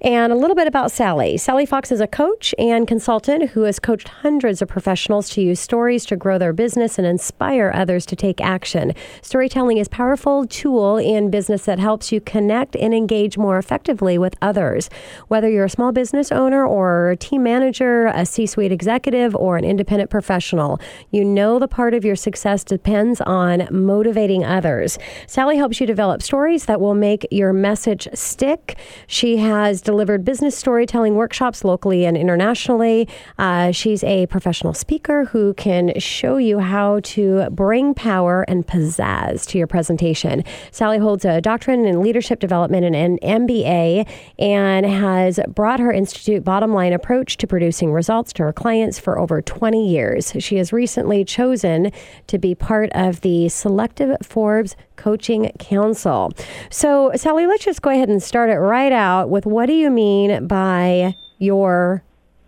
And a little bit about Sally. Sally Fox is a coach and consultant who has coached hundreds of professionals to use stories to grow their business and inspire others to take action. Storytelling is a powerful tool in business that helps you connect and engage more effectively with others. Whether you're a small business owner or a team manager, a C-suite executive, or an independent professional, you know the part of your success depends on motivating others. Sally helps you develop stories that will make your message stick. She has has delivered business storytelling workshops locally and internationally. Uh, she's a professional speaker who can show you how to bring power and pizzazz to your presentation. Sally holds a doctorate in leadership development and an MBA and has brought her institute bottom line approach to producing results to her clients for over 20 years. She has recently chosen to be part of the Selective Forbes Coaching Council. So, Sally, let's just go ahead and start it right out with what do you mean by your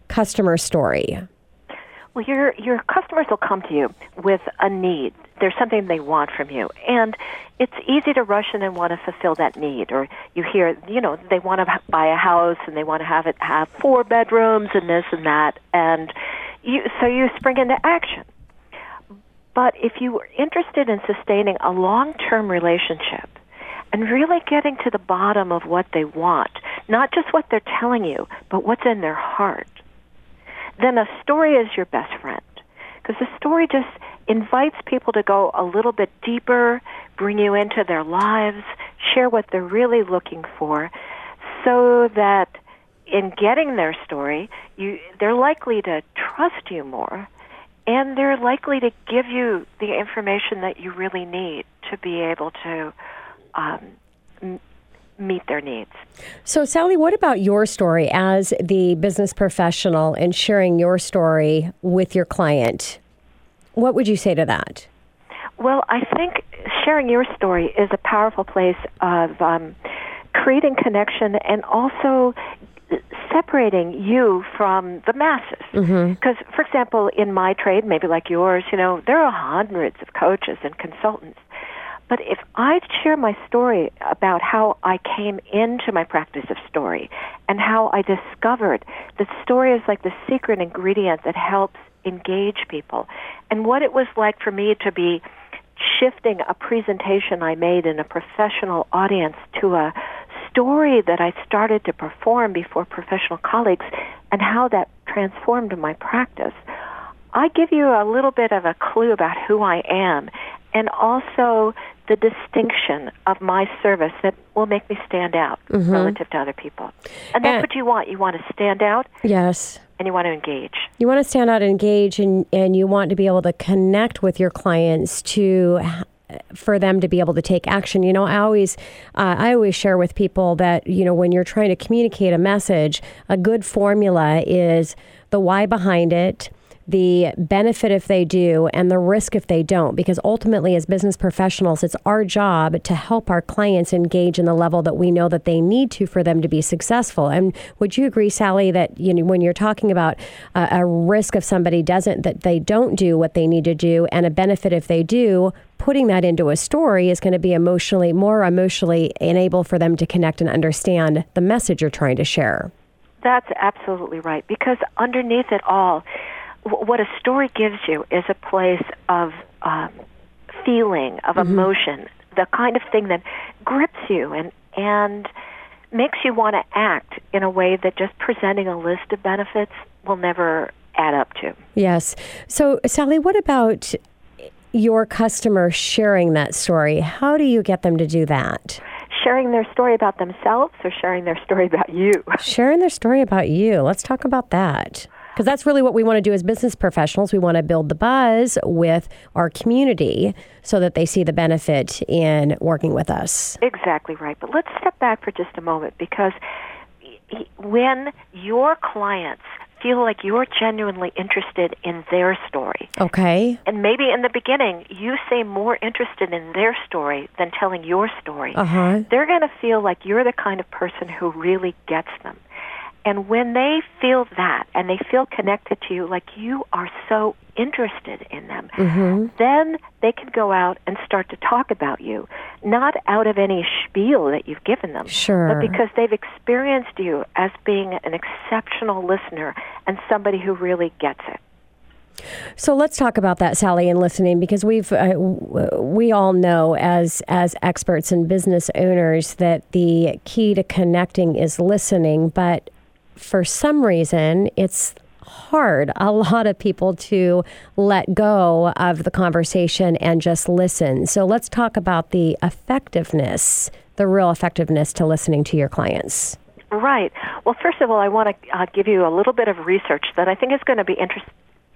customer story? Well, your your customers will come to you with a need. There's something they want from you, and it's easy to rush in and want to fulfill that need. Or you hear, you know, they want to buy a house and they want to have it have four bedrooms and this and that, and you so you spring into action. But if you are interested in sustaining a long-term relationship and really getting to the bottom of what they want, not just what they're telling you, but what's in their heart, then a story is your best friend. Because the story just invites people to go a little bit deeper, bring you into their lives, share what they're really looking for, so that in getting their story, you, they're likely to trust you more and they're likely to give you the information that you really need to be able to um, m- meet their needs. So, Sally, what about your story as the business professional and sharing your story with your client? What would you say to that? Well, I think sharing your story is a powerful place of um, creating connection and also separating you from the masses. Because, mm-hmm. for example, in my trade, maybe like yours, you know, there are hundreds of coaches and consultants. But if I share my story about how I came into my practice of story and how I discovered that story is like the secret ingredient that helps engage people, and what it was like for me to be shifting a presentation I made in a professional audience to a story that I started to perform before professional colleagues and how that transformed my practice, I give you a little bit of a clue about who I am and also the distinction of my service that will make me stand out Mm-hmm. relative to other people. And that's And- what you want. You want to stand out Yes. and you want to engage. You want to stand out and engage, and, and you want to be able to connect with your clients to for them to be able to take action. You know, I always uh, I always share with people that you know when you're trying to communicate a message, a good formula is the why behind it. The benefit if they do, and the risk if they don't. Because ultimately, as business professionals, it's our job to help our clients engage in the level that we know that they need to for them to be successful. And would you agree, Sally, that you know when you're talking about uh, a risk if somebody doesn't, that they don't do what they need to do, and a benefit if they do, putting that into a story is going to be emotionally more emotionally enable for them to connect and understand the message you're trying to share. That's absolutely right. Because underneath it all, what a story gives you is a place of um, feeling, of emotion, the kind of thing that grips you and and makes you want to act in a way that just presenting a list of benefits will never add up to. Yes. So, Sally, what about your customer sharing that story? How do you get them to do that? Sharing their story about themselves or sharing their story about you. Sharing their story about you. Let's talk about that. Because that's really what we want to do as business professionals. We want to build the buzz with our community so that they see the benefit in working with us. Exactly right. But let's step back for just a moment because when your clients feel like you're genuinely interested in their story, Okay. and maybe in the beginning you seem more interested in their story than telling your story, Uh huh. they're going to feel like you're the kind of person who really gets them. And when they feel that and they feel connected to you like you are so interested in them, then they can go out and start to talk about you, not out of any spiel that you've given them, Sure. but because they've experienced you as being an exceptional listener and somebody who really gets it. So let's talk about that, Sally, and listening, because we've uh, we all know as as experts and business owners that the key to connecting is listening. But for some reason, it's hard a [LAUGHS] lot of people to let go of the conversation and just listen. So let's talk about the effectiveness, the real effectiveness to listening to your clients. Right. Well, first of all, I want to uh, give you a little bit of research that I think is going to be interest,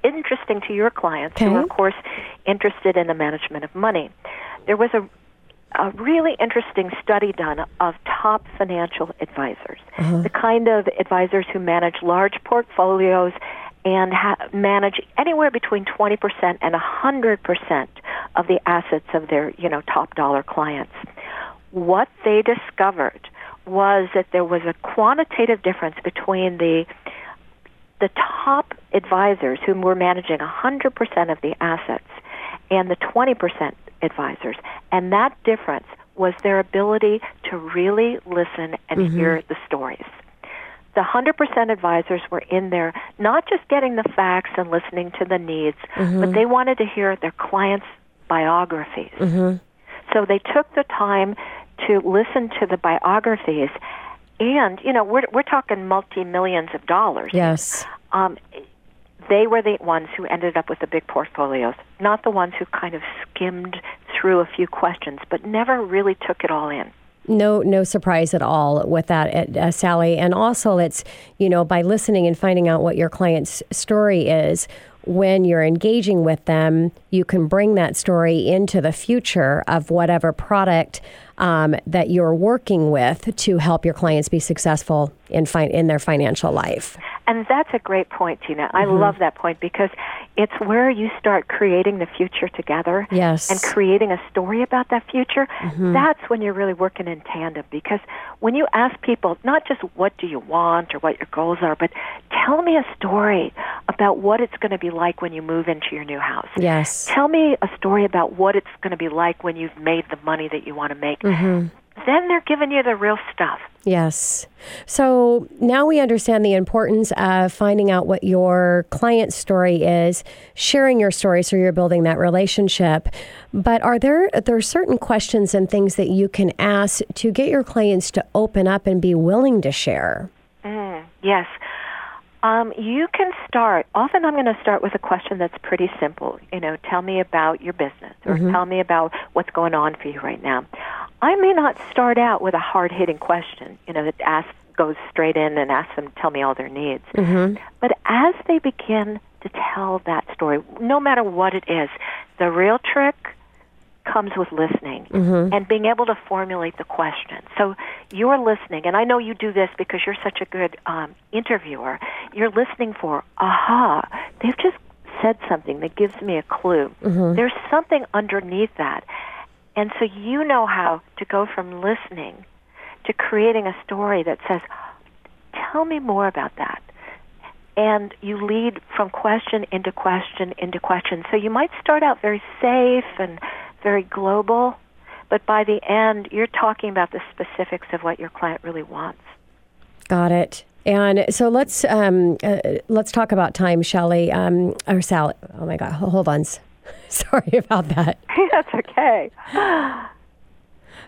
interesting to your clients who are, of course, interested in the management of money. There was a, a really interesting study done of top financial advisors, uh-huh. the kind of advisors who manage large portfolios and ha- manage anywhere between 20% and 100% of the assets of their, you know, top dollar clients. What they discovered was that there was a quantitative difference between the the top advisors who were managing 100% of the assets and the 20% advisors. And that difference was their ability to really listen and mm-hmm. hear the stories. The 100% advisors were in there not just getting the facts and listening to the needs, mm-hmm. but they wanted to hear their clients' biographies. Mm-hmm. So they took the time to listen to the biographies, and you know we're we're talking multi millions of dollars. Yes. Um, they were the ones who ended up with the big portfolios, not the ones who kind of skimmed through a few questions, but never really took it all in. No, no surprise at all with that, uh, Sally. And also, it's you know by listening and finding out what your client's story is. When you're engaging with them, you can bring that story into the future of whatever product um, that you're working with to help your clients be successful in fi- in their financial life. And that's a great point, Tina. I mm-hmm. love that point because it's where you start creating the future together Yes. and creating a story about that future. Mm-hmm. That's when you're really working in tandem because when you ask people not just what do you want or what your goals are, but tell me a story about what it's going to be like when you move into your new house. Yes. Tell me a story about what it's going to be like when you've made the money that you want to make. Mm-hmm. Then they're giving you the real stuff. Yes. So now we understand the importance of finding out what your client's story is, sharing your story so you're building that relationship. But are there there are certain questions and things that you can ask to get your clients to open up and be willing to share? Mm, yes. Um, you can start. Often, I'm going to start with a question that's pretty simple. You know, tell me about your business, or Mm-hmm. tell me about what's going on for you right now. I may not start out with a hard-hitting question. You know, that asks goes straight in and asks them to tell me all their needs. Mm-hmm. But as they begin to tell that story, no matter what it is, the real trick comes with listening and being able to formulate the question. So you're listening, and I know you do this because you're such a good um, interviewer. You're listening for, aha, they've just said something that gives me a clue. There's something underneath that. And so you know how to go from listening to creating a story that says, tell me more about that and you lead from question into question into question. So you might start out very safe and very global, but by the end, you're talking about the specifics of what your client really wants. Got it. And so let's um, uh, let's talk about time, Shelley, um, or Sally. Oh my God, hold on. [LAUGHS] Sorry about that. [LAUGHS] That's okay.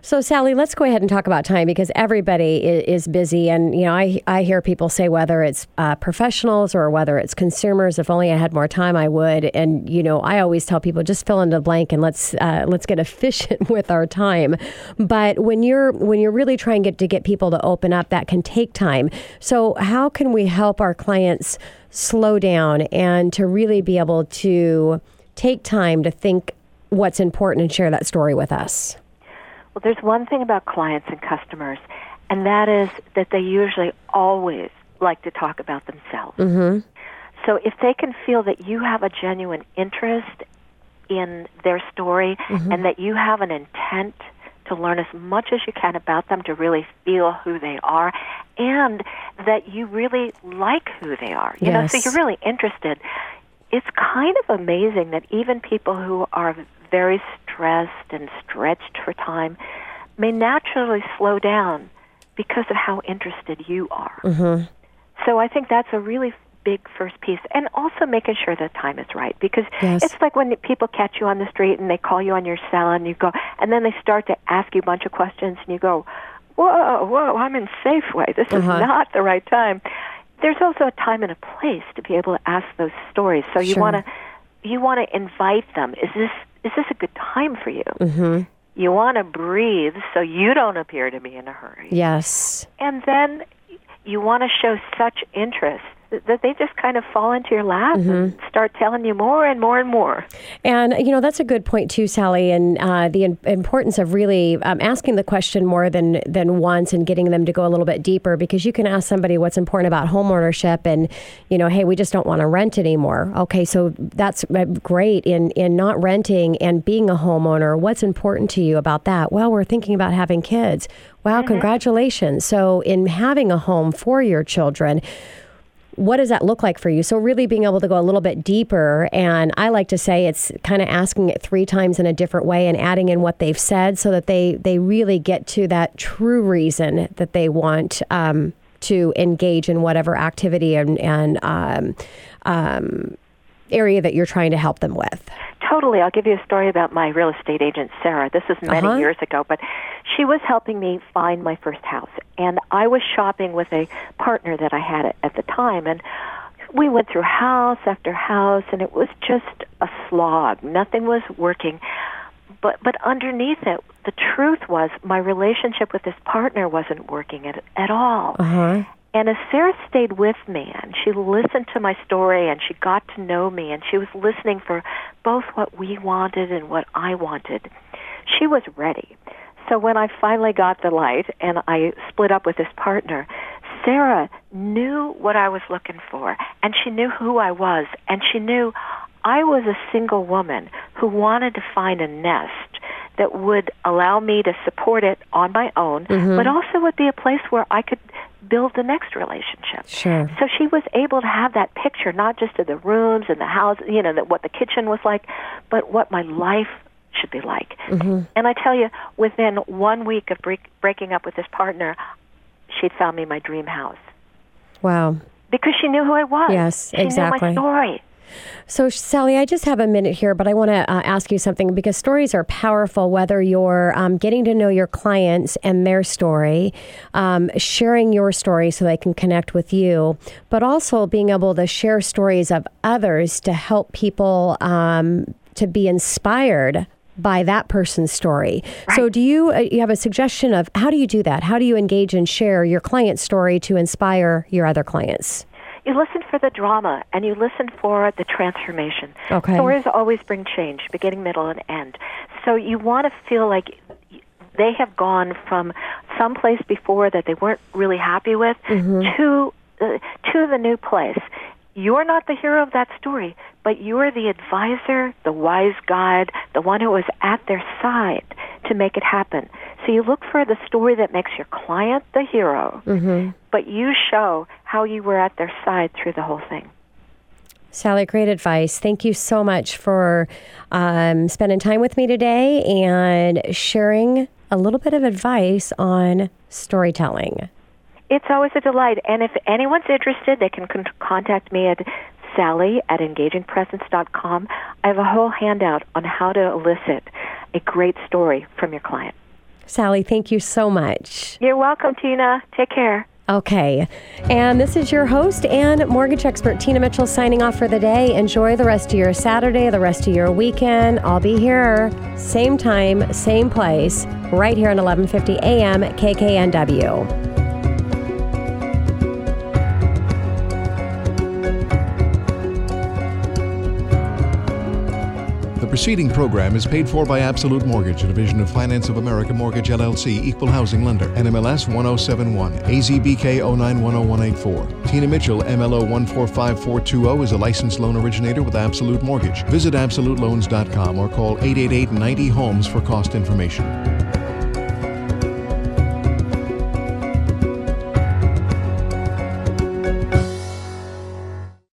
So, Sally, let's go ahead and talk about time because everybody is, busy, and you know, I I hear people say whether it's uh, professionals or whether it's consumers. If only I had more time, I would. And you know, I always tell people just fill in the blank and let's uh, let's get [LAUGHS] efficient with our time. But when you're when you're really trying to get, to get people to open up, that can take time. So, how can we help our clients slow down and to really be able to take time to think what's important and share that story with us? Well, there's one thing about clients and customers, and that is that they usually always like to talk about themselves. Mm-hmm. So if they can feel that you have a genuine interest in their story and that you have an intent to learn as much as you can about them to really feel who they are and that you really like who they are. You know, so you're really interested. It's kind of amazing that even people who are very stressed and stretched for time may naturally slow down because of how interested you are. Mm-hmm. So I think that's a really big first piece, and also making sure the time is right because Yes. it's like when people catch you on the street and they call you on your cell and you go, and then they start to ask you a bunch of questions and you go, whoa, whoa, I'm in Safeway. This Uh-huh. is not the right time. There's also a time and a place to be able to ask those stories. So you Sure. want to you want to invite them. Is this is this a good time for you? Mm-hmm. You want to breathe so you don't appear to be in a hurry. Yes. And then you want to show such interest that- they just kind of fall into your lap and start telling you more and more and more. And, you know, that's a good point, too, Sally, and uh, the in- importance of really um, asking the question more than, than once and getting them to go a little bit deeper because you can ask somebody what's important about homeownership and, you know, hey, we just don't want to rent anymore. Okay, so that's uh, great in, in not renting and being a homeowner. What's important to you about that? Well, we're thinking about having kids. Wow, congratulations. So, in having a home for your children, what does that look like for you? So, really being able to go a little bit deeper. And I like to say it's kind of asking it three times in a different way and adding in what they've said so that they, they really get to that true reason that they want um, to engage in whatever activity and, and um, um, area that you're trying to help them with. Totally. I'll give you a story about my real estate agent, Sarah. This is many Uh-huh. years ago, but she was helping me find my first house. And I was shopping with a partner that I had at, the time. And we went through house after house, and it was just a slog. Nothing was working. But, but underneath it, the truth was my relationship with this partner wasn't working at, at all. Uh-huh. And as Sarah stayed with me and she listened to my story and she got to know me and she was listening for both what we wanted and what I wanted, she was ready. So when I finally got the light and I split up with this partner, Sarah knew what I was looking for and she knew who I was and she knew I was a single woman who wanted to find a nest that would allow me to support it on my own, mm-hmm. but also would be a place where I could build the next relationship. Sure. So she was able to have that picture, not just of the rooms and the house, you know, that what the kitchen was like, but what my life should be like. Mm-hmm. And I tell you, within one week of break, breaking up with this partner, she'd found me my dream house Wow. because she knew who I was. Yes, she knew exactly. my story. So, Sally, I just have a minute here, but I want to uh, ask you something because stories are powerful, whether you're um, getting to know your clients and their story, um, sharing your story so they can connect with you, but also being able to share stories of others to help people um, to be inspired by that person's story. Right. So do you uh, you have a suggestion of how do you do that? How do you engage and share your client's story to inspire your other clients? You listen for the drama and you listen for the transformation. Okay. Stories always bring change, beginning, middle, and end. So you want to feel like they have gone from some place before that they weren't really happy with mm-hmm. to uh, to the new place. You're not the hero of that story, but you're the advisor, the wise guide, the one who was at their side to make it happen. So you look for the story that makes your client the hero, mm-hmm. but you show how you were at their side through the whole thing. Sally, great advice. Thank you so much for um, spending time with me today and sharing a little bit of advice on storytelling. It's always a delight. And if anyone's interested, they can con- contact me at sally at engagingpresence.com. I have a whole handout on how to elicit a great story from your client. Sally, thank you so much. You're welcome, Tina. Take care. Okay. And this is your host and mortgage expert, Tina Mitchell, signing off for the day. Enjoy the rest of your Saturday, the rest of your weekend. I'll be here, same time, same place, right here at 1150 a.m. KKNW. Preceding program is paid for by Absolute Mortgage, a division of Finance of America Mortgage LLC, equal housing lender, NMLS 1071, AZBK 0910184. Tina Mitchell, MLO 145420, is a licensed loan originator with Absolute Mortgage. Visit AbsoluteLoans.com or call 888 90 Homes for cost information.